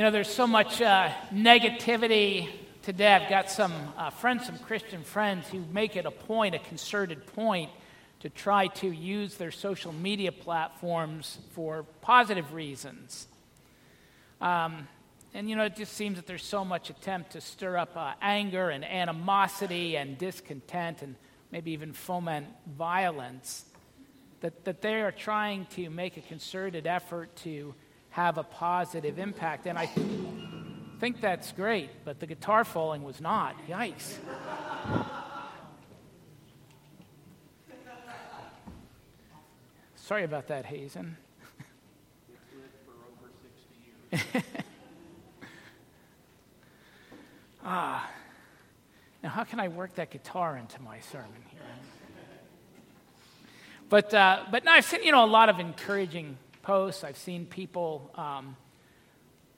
You know, there's so much uh, negativity today. I've got some uh, friends, some Christian friends, who make it a point, a concerted point, to try to use their social media platforms for positive reasons. Um, and, you know, it just seems that there's so much attempt to stir up uh, anger and animosity and discontent and maybe even foment violence that, that they are trying to make a concerted effort to have a positive impact. And I think that's great, but the guitar falling was not. Yikes. Sorry about that, Hazen. ah. Now, how can I work that guitar into my sermon here? But, uh, but now I've seen, you know, a lot of encouraging posts. I've seen people um,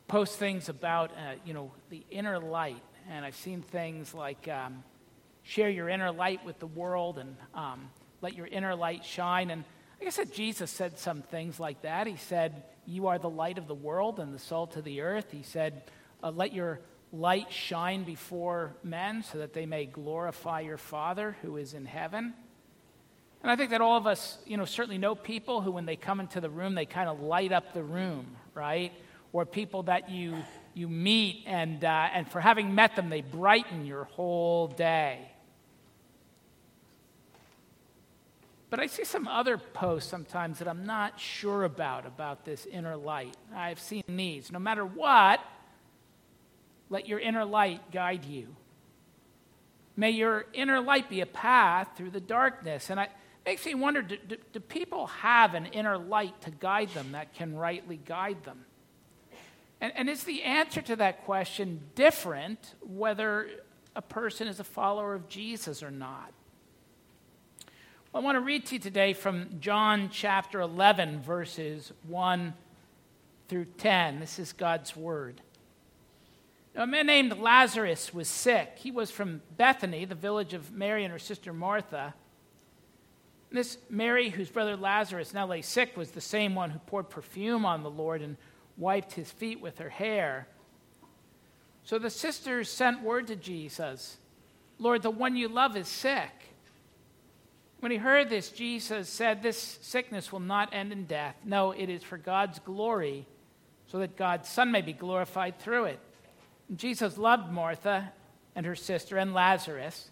post things about, uh, you know, the inner light. And I've seen things like um, share your inner light with the world and um, let your inner light shine. And I said, Jesus said some things like that. He said, You are the light of the world and the salt of the earth. He said, uh, Let your light shine before men so that they may glorify your Father who is in heaven. And I think that all of us, you know, certainly know people who, when they come into the room, they kind of light up the room, right? Or people that you, you meet, and, uh, and for having met them, they brighten your whole day. But I see some other posts sometimes that I'm not sure about, about this inner light. I've seen these. No matter what, let your inner light guide you. May your inner light be a path through the darkness. And I, makes me wonder do, do, do, people have an inner light to guide them that can rightly guide them? And, and is the answer to that question different whether a person is a follower of Jesus or not? Well, I want to read to you today from John chapter 11, verses 1 through 10. This is God's word. Now, a man named Lazarus was sick. He was from Bethany, the village of Mary and her sister Martha. This Mary, whose brother Lazarus now lay sick, was the same one who poured perfume on the Lord and wiped his feet with her hair. So the sisters sent word to Jesus Lord, the one you love is sick. When he heard this, Jesus said, This sickness will not end in death. No, it is for God's glory, so that God's Son may be glorified through it. And Jesus loved Martha and her sister and Lazarus.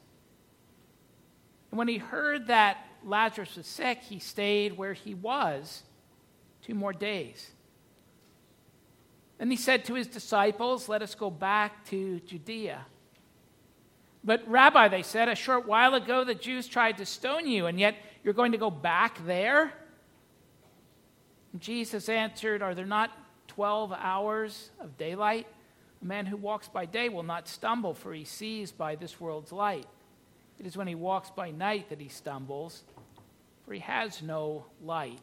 And when he heard that Lazarus was sick, he stayed where he was two more days. Then he said to his disciples, Let us go back to Judea. But, Rabbi, they said, a short while ago the Jews tried to stone you, and yet you're going to go back there? And Jesus answered, Are there not 12 hours of daylight? A man who walks by day will not stumble, for he sees by this world's light. It is when he walks by night that he stumbles, for he has no light.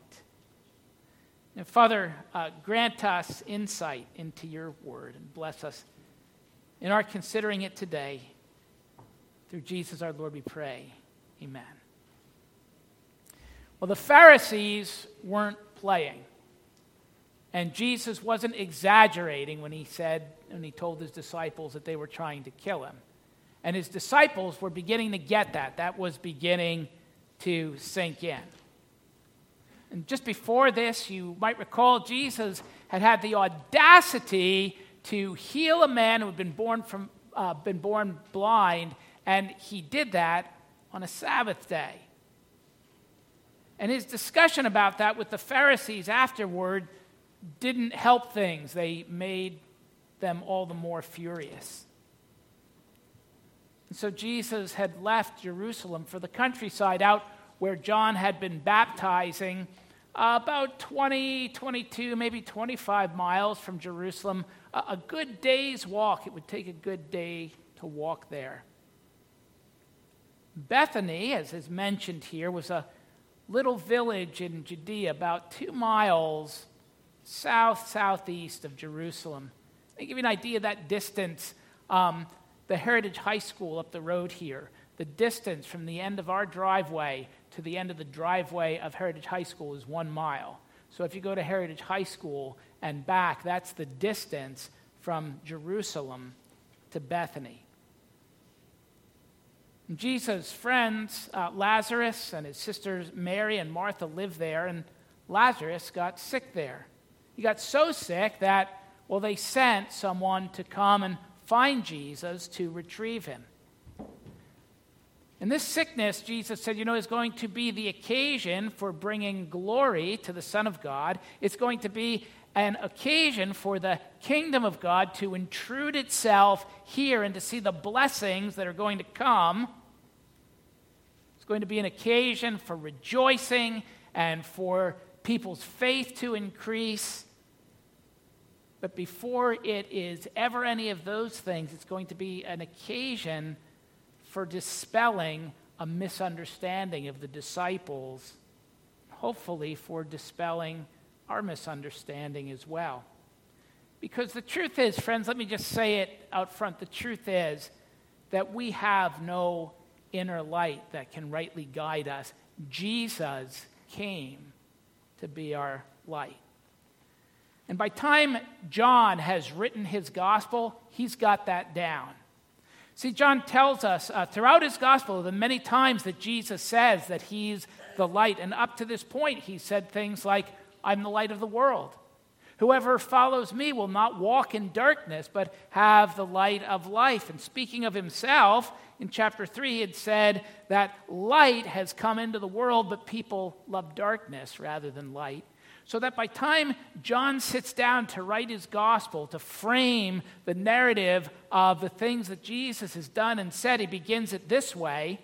And Father, uh, grant us insight into your word and bless us in our considering it today. Through Jesus our Lord, we pray. Amen. Well, the Pharisees weren't playing. And Jesus wasn't exaggerating when he said, when he told his disciples that they were trying to kill him. And his disciples were beginning to get that. That was beginning to sink in. And just before this, you might recall Jesus had had the audacity to heal a man who had been born, from, uh, been born blind, and he did that on a Sabbath day. And his discussion about that with the Pharisees afterward didn't help things, they made them all the more furious. And so Jesus had left Jerusalem for the countryside out where John had been baptizing, uh, about 20, 22, maybe 25 miles from Jerusalem. A, a good day's walk. It would take a good day to walk there. Bethany, as is mentioned here, was a little village in Judea, about two miles south southeast of Jerusalem. To give you an idea of that distance, um, the Heritage High School up the road here, the distance from the end of our driveway to the end of the driveway of Heritage High School is one mile. So if you go to Heritage High School and back, that's the distance from Jerusalem to Bethany. Jesus' friends, uh, Lazarus and his sisters Mary and Martha, lived there, and Lazarus got sick there. He got so sick that, well, they sent someone to come and find Jesus to retrieve him. And this sickness, Jesus said, you know, is going to be the occasion for bringing glory to the Son of God. It's going to be an occasion for the kingdom of God to intrude itself here and to see the blessings that are going to come. It's going to be an occasion for rejoicing and for people's faith to increase. But before it is ever any of those things, it's going to be an occasion for dispelling a misunderstanding of the disciples, hopefully, for dispelling our misunderstanding as well. Because the truth is, friends, let me just say it out front the truth is that we have no inner light that can rightly guide us. Jesus came to be our light. And by time John has written his gospel, he's got that down. See, John tells us uh, throughout his gospel the many times that Jesus says that he's the light. And up to this point, he said things like, I'm the light of the world. Whoever follows me will not walk in darkness, but have the light of life. And speaking of himself, in chapter 3, he had said that light has come into the world, but people love darkness rather than light. So that by time John sits down to write his gospel, to frame the narrative of the things that Jesus has done and said, he begins it this way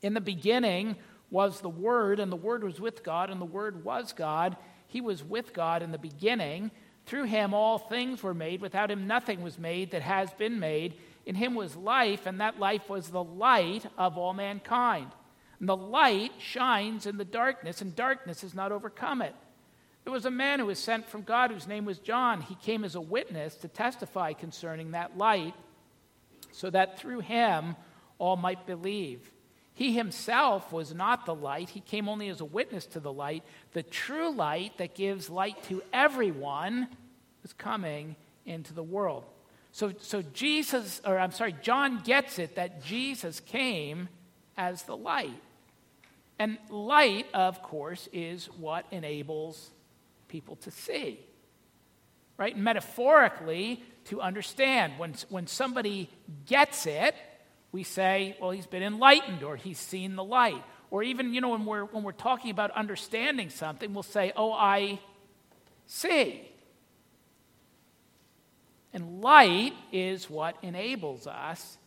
In the beginning was the Word, and the Word was with God, and the Word was God. He was with God in the beginning. Through him all things were made. Without him nothing was made that has been made. In him was life, and that life was the light of all mankind. And the light shines in the darkness, and darkness has not overcome it. There was a man who was sent from God whose name was John. He came as a witness to testify concerning that light, so that through him all might believe. He himself was not the light, he came only as a witness to the light. The true light that gives light to everyone was coming into the world. So, so Jesus, or I'm sorry, John gets it that Jesus came as the light. And light, of course, is what enables people to see. Right? Metaphorically, to understand. When, when somebody gets it, we say, well, he's been enlightened or he's seen the light. Or even, you know, when we're, when we're talking about understanding something, we'll say, oh, I see. And light is what enables us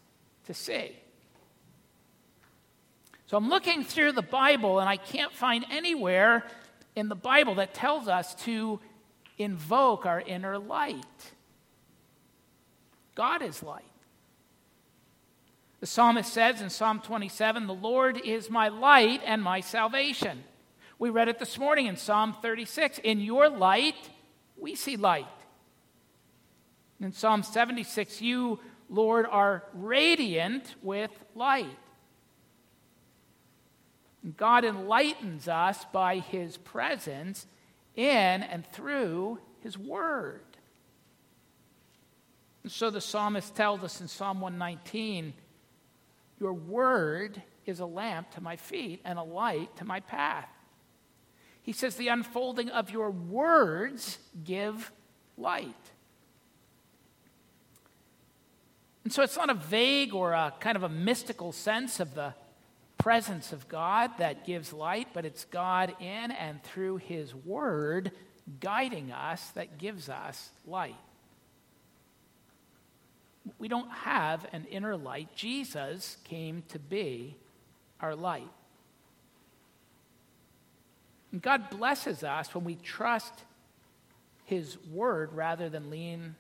to see. So I'm looking through the Bible and I can't find anywhere in the Bible that tells us to invoke our inner light. God is light. The psalmist says in Psalm 27 The Lord is my light and my salvation. We read it this morning in Psalm 36 In your light, we see light. In Psalm 76, you, Lord, are radiant with light. God enlightens us by his presence in and through his word. And so the psalmist tells us in Psalm 119 your word is a lamp to my feet and a light to my path. He says, The unfolding of your words give light. And so it's not a vague or a kind of a mystical sense of the presence of God that gives light, but it's God in and through His Word guiding us that gives us light we don't have an inner light. Jesus came to be our light. And God blesses us when we trust His word rather than lean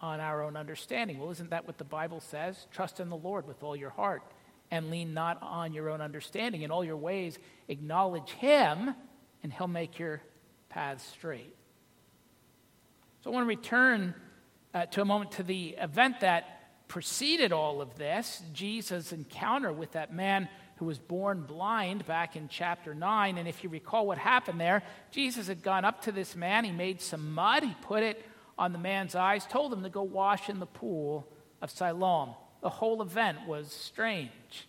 on our own understanding. Well, isn't that what the Bible says? Trust in the Lord with all your heart and lean not on your own understanding. In all your ways, acknowledge Him, and He'll make your paths straight. So I want to return uh, to a moment to the event that preceded all of this Jesus' encounter with that man who was born blind back in chapter 9. And if you recall what happened there, Jesus had gone up to this man, he made some mud, he put it on the man's eyes, told him to go wash in the pool of Siloam. The whole event was strange,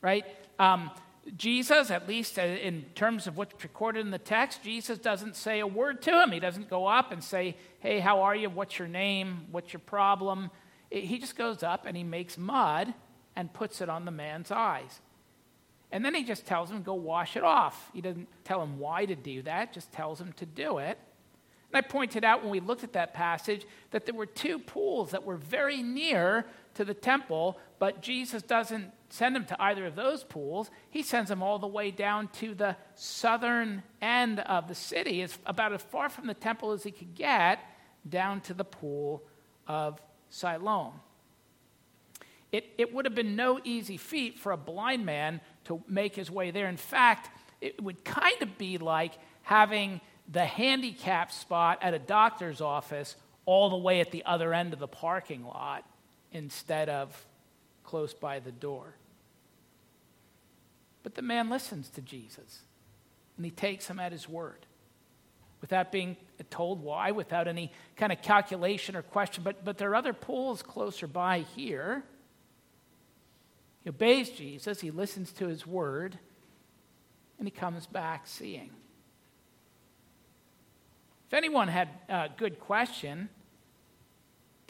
right? Um, Jesus, at least uh, in terms of what's recorded in the text, Jesus doesn't say a word to him. He doesn't go up and say, Hey, how are you? What's your name? What's your problem? He just goes up and he makes mud and puts it on the man's eyes. And then he just tells him, Go wash it off. He doesn't tell him why to do that, just tells him to do it. And I pointed out when we looked at that passage that there were two pools that were very near to the temple, but Jesus doesn't send him to either of those pools. He sends him all the way down to the southern end of the city, as, about as far from the temple as he could get, down to the pool of Siloam. It, it would have been no easy feat for a blind man to make his way there. In fact, it would kind of be like having the handicap spot at a doctor's office all the way at the other end of the parking lot instead of close by the door. But the man listens to Jesus and he takes him at his word without being told why, without any kind of calculation or question. But, but there are other pools closer by here. He obeys Jesus, he listens to his word, and he comes back seeing. If anyone had a good question,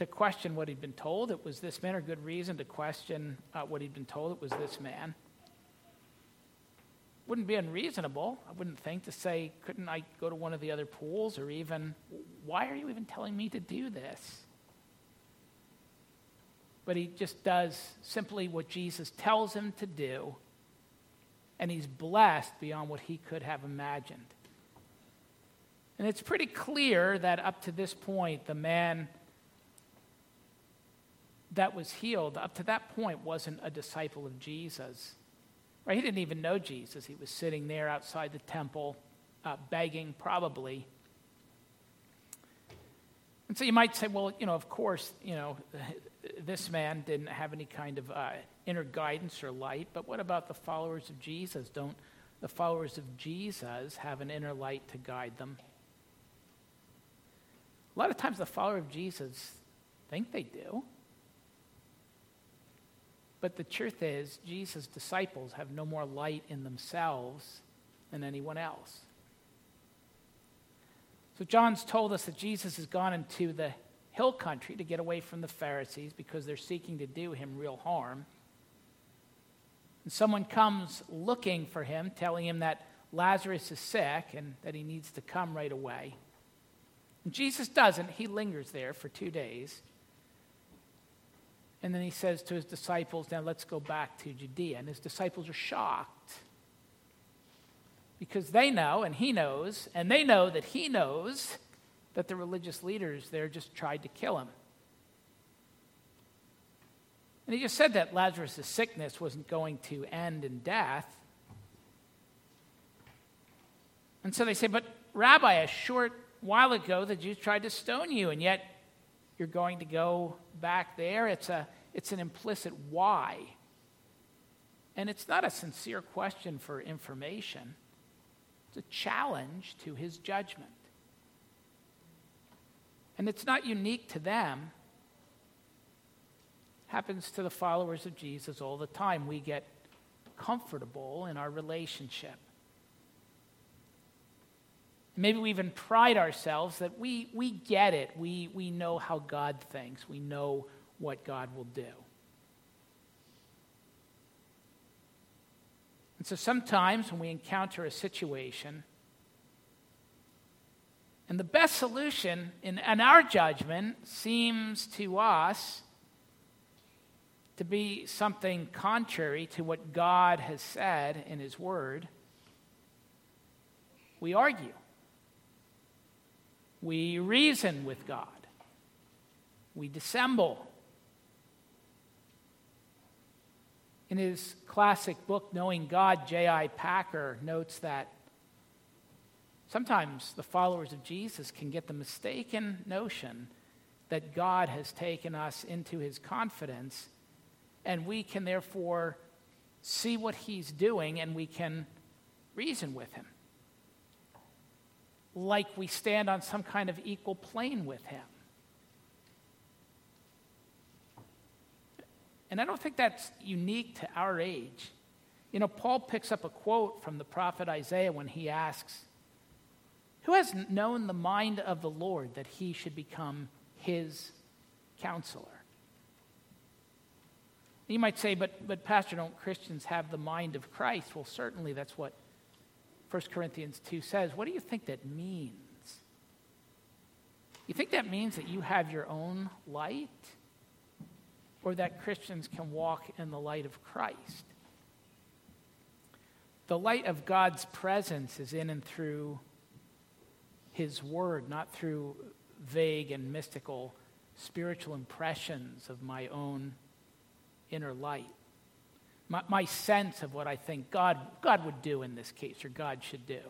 to question what he'd been told. It was this man, or good reason to question uh, what he'd been told. It was this man. Wouldn't be unreasonable, I wouldn't think, to say, couldn't I go to one of the other pools, or even, why are you even telling me to do this? But he just does simply what Jesus tells him to do, and he's blessed beyond what he could have imagined. And it's pretty clear that up to this point, the man that was healed up to that point wasn't a disciple of Jesus. Right? He didn't even know Jesus. He was sitting there outside the temple, uh, begging, probably. And so you might say, well, you know, of course, you know, this man didn't have any kind of uh, inner guidance or light, but what about the followers of Jesus? Don't the followers of Jesus have an inner light to guide them? A lot of times the follower of Jesus think they do. But the truth is, Jesus' disciples have no more light in themselves than anyone else. So John's told us that Jesus has gone into the hill country to get away from the Pharisees because they're seeking to do him real harm. And someone comes looking for him, telling him that Lazarus is sick and that he needs to come right away. And Jesus doesn't. He lingers there for two days. And then he says to his disciples, Now let's go back to Judea. And his disciples are shocked because they know, and he knows, and they know that he knows that the religious leaders there just tried to kill him. And he just said that Lazarus' sickness wasn't going to end in death. And so they say, But Rabbi, a short while ago the Jews tried to stone you, and yet you're going to go back there. It's, a, it's an implicit why. And it's not a sincere question for information, it's a challenge to his judgment. And it's not unique to them. happens to the followers of Jesus all the time. We get comfortable in our relationship. Maybe we even pride ourselves that we, we get it. We, we know how God thinks. We know what God will do. And so sometimes when we encounter a situation, and the best solution in, in our judgment seems to us to be something contrary to what God has said in His Word, we argue. We reason with God. We dissemble. In his classic book, Knowing God, J.I. Packer notes that sometimes the followers of Jesus can get the mistaken notion that God has taken us into his confidence, and we can therefore see what he's doing and we can reason with him like we stand on some kind of equal plane with Him. And I don't think that's unique to our age. You know, Paul picks up a quote from the prophet Isaiah when he asks, Who has known the mind of the Lord that he should become his counselor? You might say, but, but Pastor, don't Christians have the mind of Christ? Well, certainly that's what 1 Corinthians 2 says. What do you think that means? You think that means that you have your own light? Or that Christians can walk in the light of Christ? The light of God's presence is in and through His Word, not through vague and mystical spiritual impressions of my own inner light. My, my sense of what I think God, God would do in this case, or God should do.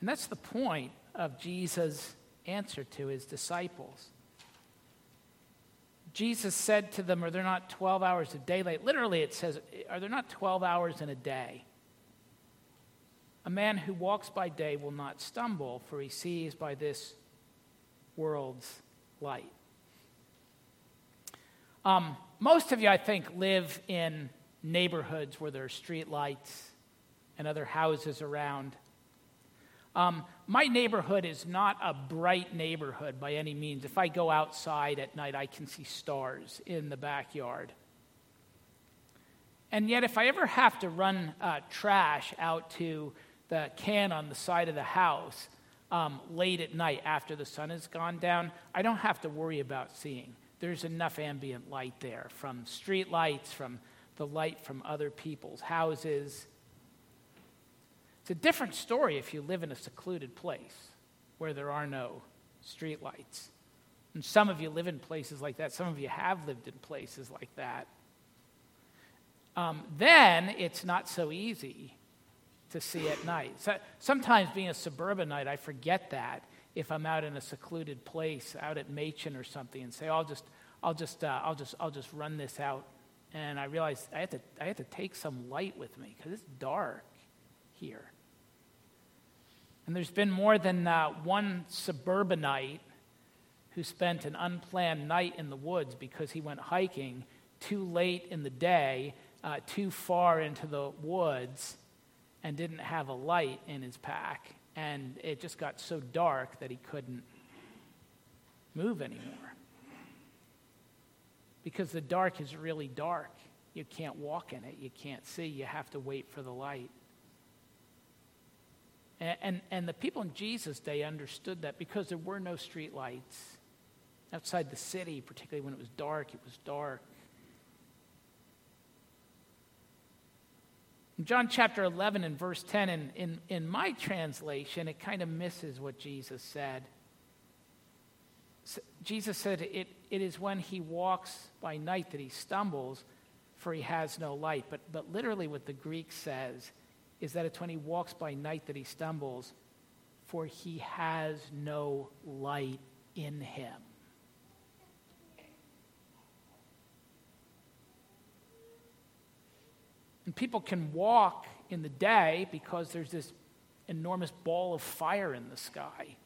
And that's the point of Jesus' answer to his disciples. Jesus said to them, Are there not 12 hours of daylight? Literally, it says, Are there not 12 hours in a day? A man who walks by day will not stumble, for he sees by this world's light. Um, most of you, I think, live in neighborhoods where there are streetlights and other houses around. Um, my neighborhood is not a bright neighborhood by any means. If I go outside at night, I can see stars in the backyard. And yet, if I ever have to run uh, trash out to the can on the side of the house um, late at night after the sun has gone down, I don't have to worry about seeing. There's enough ambient light there from street lights, from the light from other people's houses. It's a different story if you live in a secluded place where there are no streetlights. And some of you live in places like that. Some of you have lived in places like that. Um, then it's not so easy to see at night. So, sometimes being a suburbanite, I forget that if I'm out in a secluded place, out at Machen or something, and say, "I'll just, I'll just, uh, I'll just, I'll just run this out," and I realize I have to, I have to take some light with me because it's dark here. And there's been more than uh, one suburbanite who spent an unplanned night in the woods because he went hiking too late in the day, uh, too far into the woods, and didn't have a light in his pack. And it just got so dark that he couldn't move anymore. Because the dark is really dark. You can't walk in it, you can't see, you have to wait for the light. And, and, and the people in Jesus' day understood that because there were no street lights outside the city, particularly when it was dark, it was dark. In John chapter 11 and verse 10, in, in, in my translation, it kind of misses what Jesus said. Jesus said, it, it is when he walks by night that he stumbles, for he has no light. But, but literally, what the Greek says is that it's when he walks by night that he stumbles, for he has no light in him. And people can walk in the day because there's this enormous ball of fire in the sky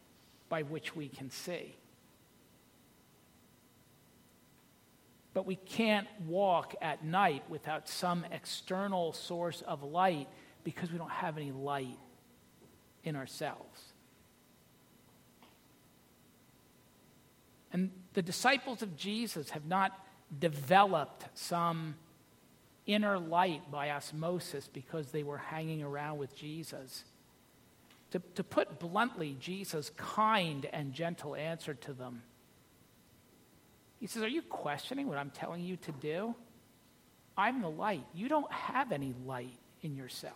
by which we can see. But we can't walk at night without some external source of light because we don't have any light in ourselves. And the disciples of Jesus have not developed some inner light by osmosis because they were hanging around with Jesus. To, to put bluntly, Jesus' kind and gentle answer to them. He says, Are you questioning what I'm telling you to do? I'm the light. You don't have any light in yourself.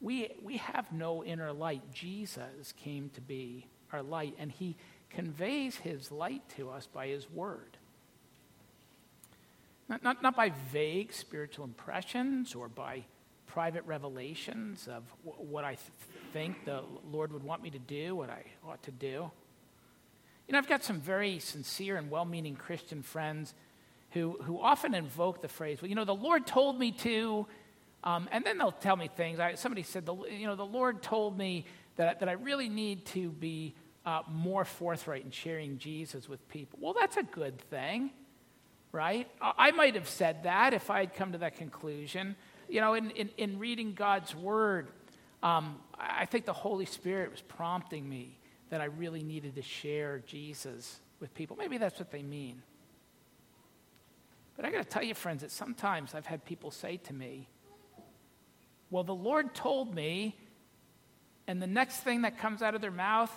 We, we have no inner light. Jesus came to be our light, and he conveys his light to us by his word. Not, not, not by vague spiritual impressions or by private revelations of w- what I th- think the Lord would want me to do, what I ought to do. You know, I've got some very sincere and well meaning Christian friends who, who often invoke the phrase, well, you know, the Lord told me to, um, and then they'll tell me things. I, somebody said, the, you know, the Lord told me that, that I really need to be uh, more forthright in sharing Jesus with people. Well, that's a good thing, right? I might have said that if I had come to that conclusion. You know, in, in, in reading God's word, um, I think the Holy Spirit was prompting me that I really needed to share Jesus with people. Maybe that's what they mean. But I got to tell you, friends, that sometimes I've had people say to me, Well, the Lord told me, and the next thing that comes out of their mouth,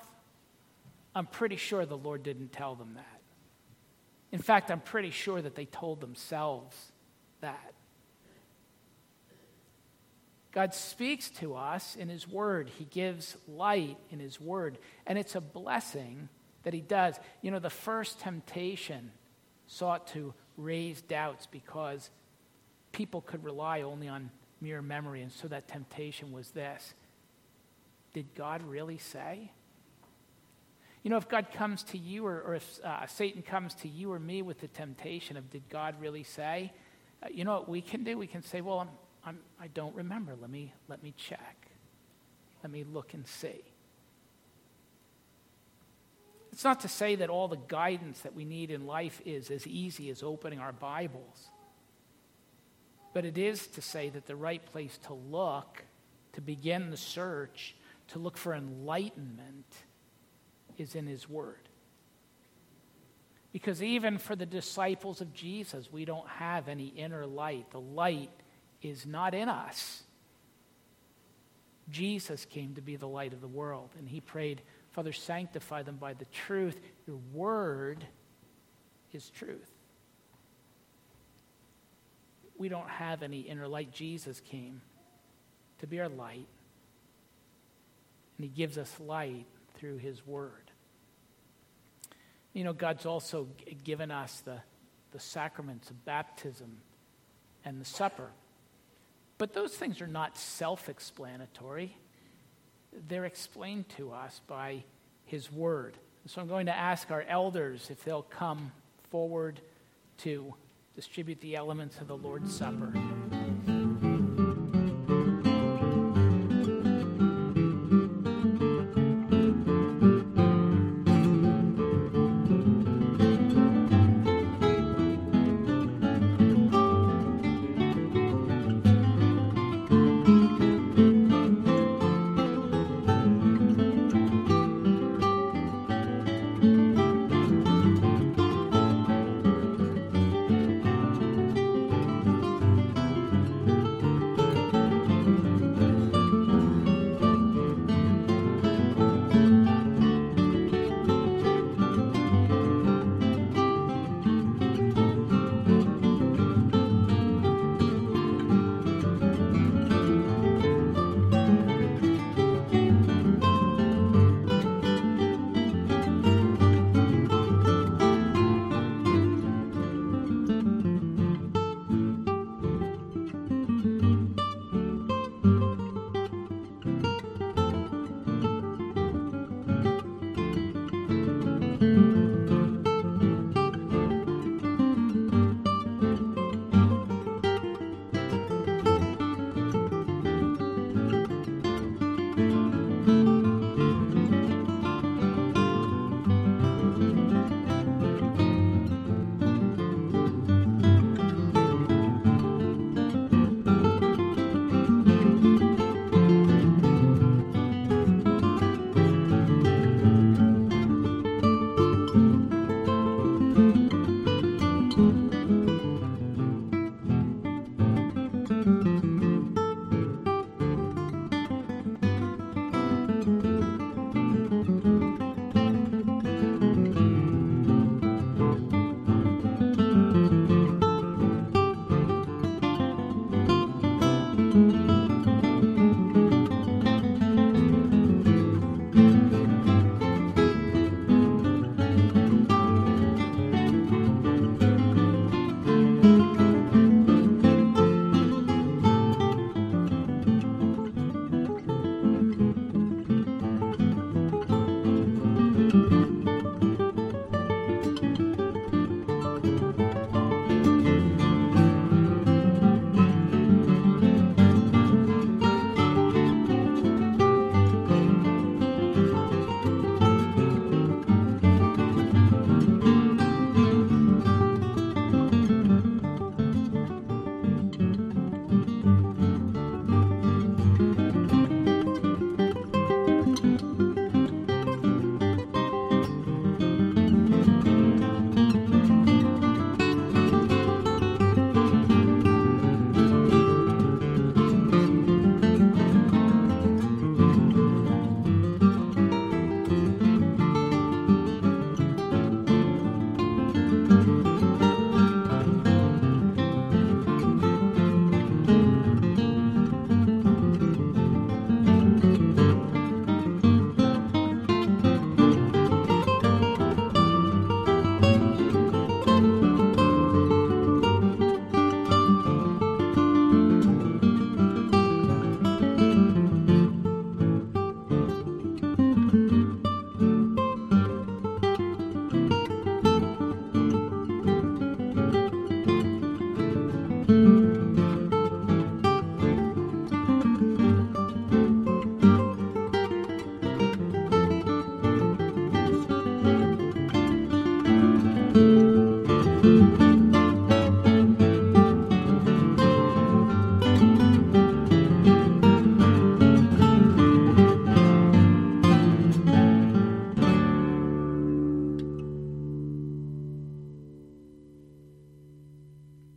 I'm pretty sure the Lord didn't tell them that. In fact, I'm pretty sure that they told themselves that. God speaks to us in His Word. He gives light in His Word. And it's a blessing that He does. You know, the first temptation sought to raise doubts because people could rely only on mere memory. And so that temptation was this Did God really say? You know, if God comes to you, or, or if uh, Satan comes to you or me with the temptation of, Did God really say? Uh, you know what we can do? We can say, Well, I'm, I'm, I don't remember. Let me, let me check. Let me look and see. It's not to say that all the guidance that we need in life is as easy as opening our Bibles. But it is to say that the right place to look, to begin the search, to look for enlightenment, is in His Word. Because even for the disciples of Jesus, we don't have any inner light. The light is not in us. Jesus came to be the light of the world, and He prayed Father, sanctify them by the truth. Your word is truth. We don't have any inner light. Jesus came to be our light, and He gives us light through His word. You know, God's also given us the, the sacraments of baptism and the supper. But those things are not self explanatory they're explained to us by His Word. So I'm going to ask our elders if they'll come forward to distribute the elements of the Lord's Supper.